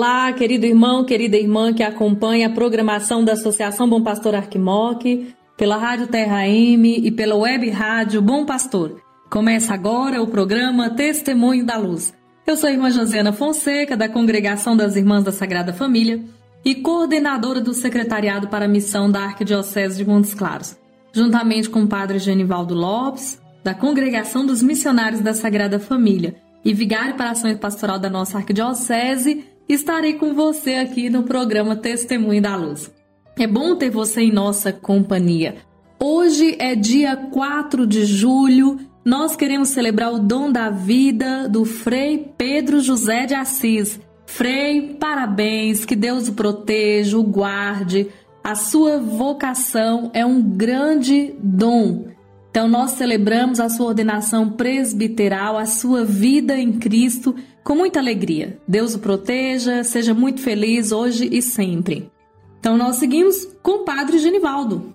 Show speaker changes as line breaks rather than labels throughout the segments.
Olá, querido irmão, querida irmã que acompanha a programação da Associação Bom Pastor Arquimoc, pela Rádio Terra M e pela web rádio Bom Pastor. Começa agora o programa Testemunho da Luz. Eu sou a irmã Josiana Fonseca, da Congregação das Irmãs da Sagrada Família e coordenadora do Secretariado para a Missão da Arquidiocese de Montes Claros, juntamente com o Padre Genivaldo Lopes, da Congregação dos Missionários da Sagrada Família e vigário para a ação pastoral da nossa arquidiocese, estarei com você aqui no programa Testemunho da Luz. É bom ter você em nossa companhia. Hoje é dia 4 de julho, nós queremos celebrar o dom da vida do Frei Pedro José de Assis. Frei, parabéns, que Deus o proteja, o guarde. A sua vocação é um grande dom. Então, nós celebramos a sua ordenação presbiteral, a sua vida em Cristo, com muita alegria. Deus o proteja, seja muito feliz hoje e sempre. Então, nós seguimos com o Padre Genivaldo.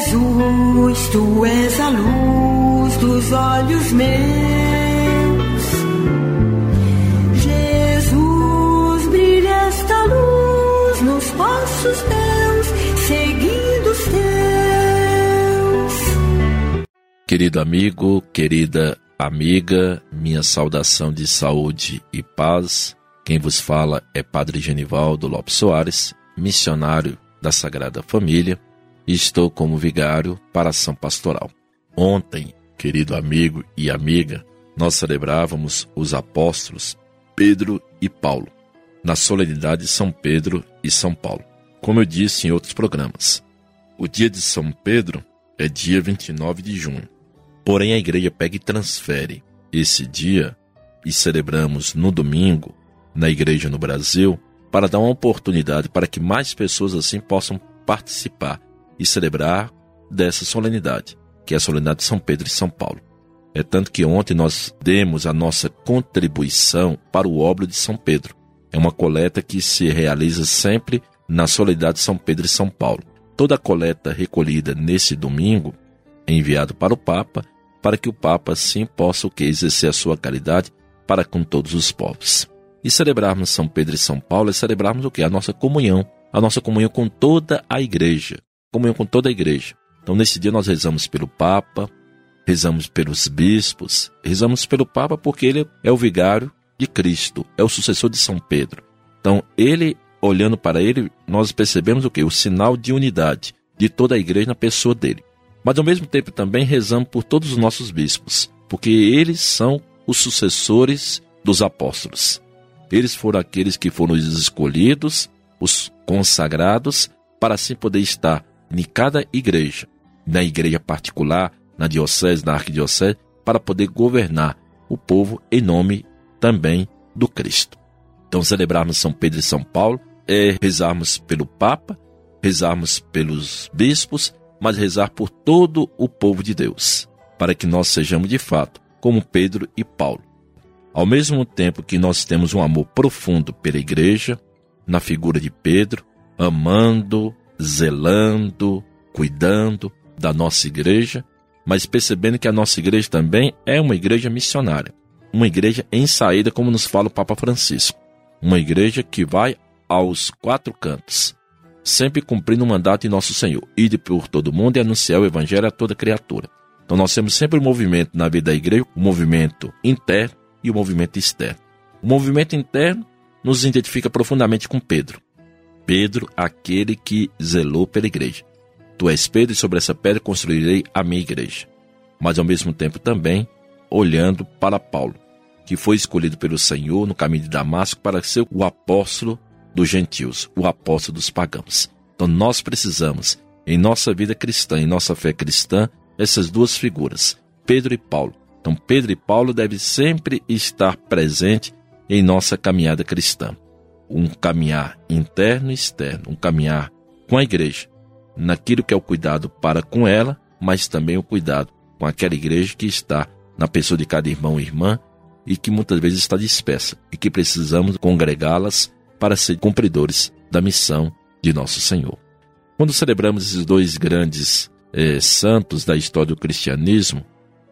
Jesus, tu és a luz dos olhos meus. Passos teus, seguindo os teus.
Querido amigo, querida amiga, minha saudação de saúde e paz. Quem vos fala é Padre Genivaldo Lopes Soares, missionário da Sagrada Família, e estou como vigário para ação pastoral. Ontem, querido amigo e amiga, nós celebrávamos os apóstolos Pedro e Paulo, na solenidade de São Pedro e São Paulo. Como eu disse em outros programas, o dia de São Pedro é dia 29 de junho. Porém, a igreja pega e transfere esse dia e celebramos no domingo, na igreja no Brasil, para dar uma oportunidade para que mais pessoas assim possam participar e celebrar dessa solenidade, que é a solenidade de São Pedro e São Paulo. É tanto que ontem nós demos a nossa contribuição para o óbolo de São Pedro. É uma coleta que se realiza sempre na solenidade de São Pedro e São Paulo. Toda a coleta recolhida nesse domingo é enviado para o Papa, para que o Papa assim possa o que exercer a sua caridade para com todos os povos. E celebrarmos São Pedro e São Paulo é celebrarmos o que? A nossa comunhão, a nossa comunhão com toda a igreja, comunhão com toda a igreja. Então nesse dia nós rezamos pelo Papa, rezamos pelos bispos, rezamos pelo Papa porque ele é o vigário de Cristo, é o sucessor de São Pedro. Então ele, olhando para ele, nós percebemos o que? O sinal de unidade de toda a igreja na pessoa dele. Mas ao mesmo tempo também rezamos por todos os nossos bispos, porque eles são os sucessores dos apóstolos. Eles foram aqueles que foram os escolhidos, os consagrados, para assim poder estar em cada igreja, na igreja particular, na diocese, na arquidiocese, para poder governar o povo em nome também do Cristo. Então, celebrarmos São Pedro e São Paulo é rezarmos pelo Papa, rezarmos pelos bispos, mas rezar por todo o povo de Deus, para que nós sejamos de fato como Pedro e Paulo. Ao mesmo tempo que nós temos um amor profundo pela igreja, na figura de Pedro, amando, zelando, cuidando da nossa igreja, mas percebendo que a nossa igreja também é uma igreja missionária, uma igreja em saída, como nos fala o Papa Francisco. Uma igreja que vai aos quatro cantos, sempre cumprindo o mandato de nosso Senhor, ide por todo mundo e anunciar o evangelho a toda criatura. Então nós temos sempre um movimento na vida da igreja, o um movimento interno e o um movimento externo. O movimento interno nos identifica profundamente com Pedro. Pedro, aquele que zelou pela igreja. Tu és Pedro e sobre essa pedra construirei a minha igreja. Mas ao mesmo tempo também olhando para Paulo, que foi escolhido pelo Senhor no caminho de Damasco para ser o apóstolo dos gentios, o apóstolo dos pagãos. Então nós precisamos, em nossa vida cristã, em nossa fé cristã, essas duas figuras, Pedro e Paulo. Então Pedro e Paulo devem sempre estar presentes em nossa caminhada cristã. Um caminhar interno e externo, um caminhar com a igreja, naquilo que é o cuidado para com ela, mas também o cuidado com aquela igreja que está na pessoa de cada irmão e irmã e que muitas vezes está dispersa e que precisamos congregá-las para ser cumpridores da missão de nosso Senhor. Quando celebramos esses dois grandes eh, santos da história do cristianismo,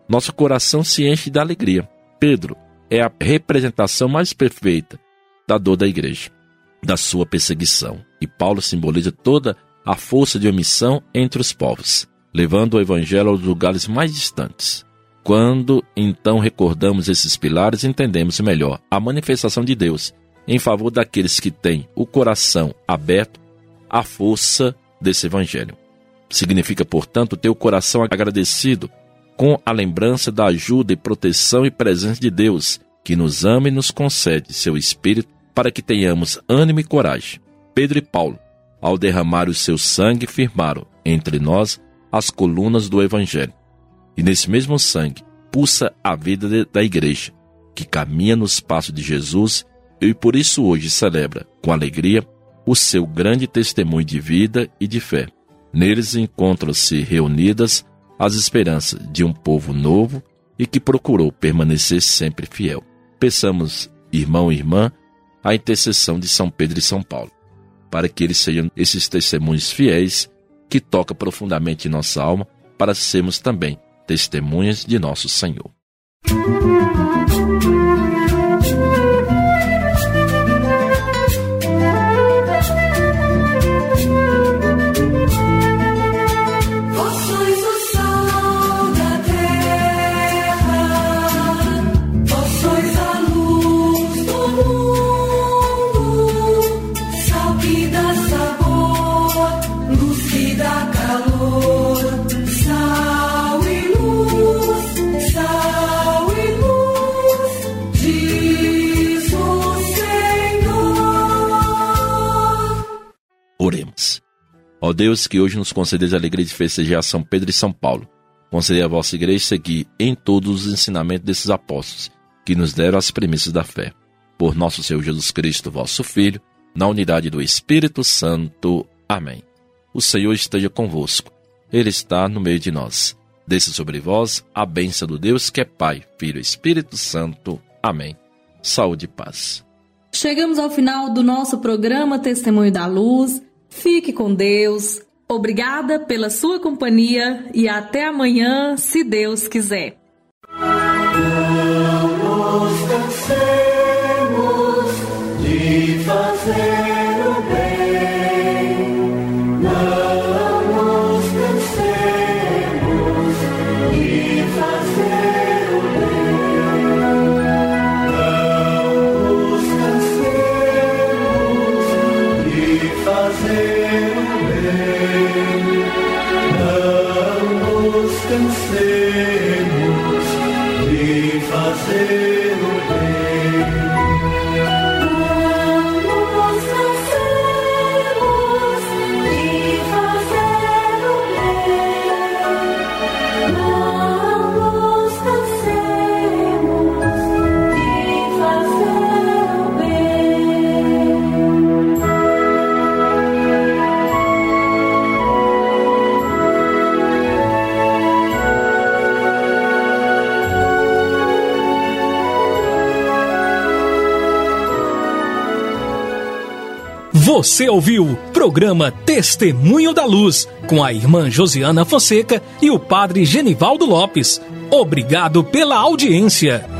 nosso coração se enche de alegria. Pedro é a representação mais perfeita da dor da igreja, da sua perseguição, e Paulo simboliza toda a força de omissão entre os povos, levando o evangelho aos lugares mais distantes. Quando então recordamos esses pilares, entendemos melhor a manifestação de Deus em favor daqueles que têm o coração aberto à força desse evangelho. Significa, portanto, ter o coração agradecido com a lembrança da ajuda e proteção e presença de Deus, que nos ama e nos concede seu Espírito para que tenhamos ânimo e coragem. Pedro e Paulo, ao derramar o seu sangue, firmaram entre nós as colunas do Evangelho e nesse mesmo sangue pulsa a vida de, da igreja, que caminha nos passos de Jesus e por isso hoje celebra com alegria o seu grande testemunho de vida e de fé. Neles encontram-se reunidas as esperanças de um povo novo e que procurou permanecer sempre fiel. Peçamos, irmão e irmã, a intercessão de São Pedro e São Paulo, para que eles sejam esses testemunhos fiéis que tocam profundamente nossa alma, para sermos também testemunhas de nosso Senhor. Ó Deus, que hoje nos concedeis a alegria de festejar São Pedro e São Paulo. Concedei a vossa igreja seguir em todos os ensinamentos desses apóstolos, que nos deram as premissas da fé. Por nosso Senhor Jesus Cristo, vosso Filho, na unidade do Espírito Santo. Amém. O Senhor esteja convosco. Ele está no meio de nós. Desça sobre vós a bênção do Deus que é Pai, Filho e Espírito Santo. Amém. Saúde e paz.
Chegamos ao final do nosso programa Testemunho da Luz. Fique com Deus. Obrigada pela sua companhia e até amanhã, se Deus quiser. fazer o bem.
Não nos cansemos.
Você ouviu programa Testemunho da Luz com a irmã Josiana Fonseca e o padre Genivaldo Lopes. Obrigado pela audiência.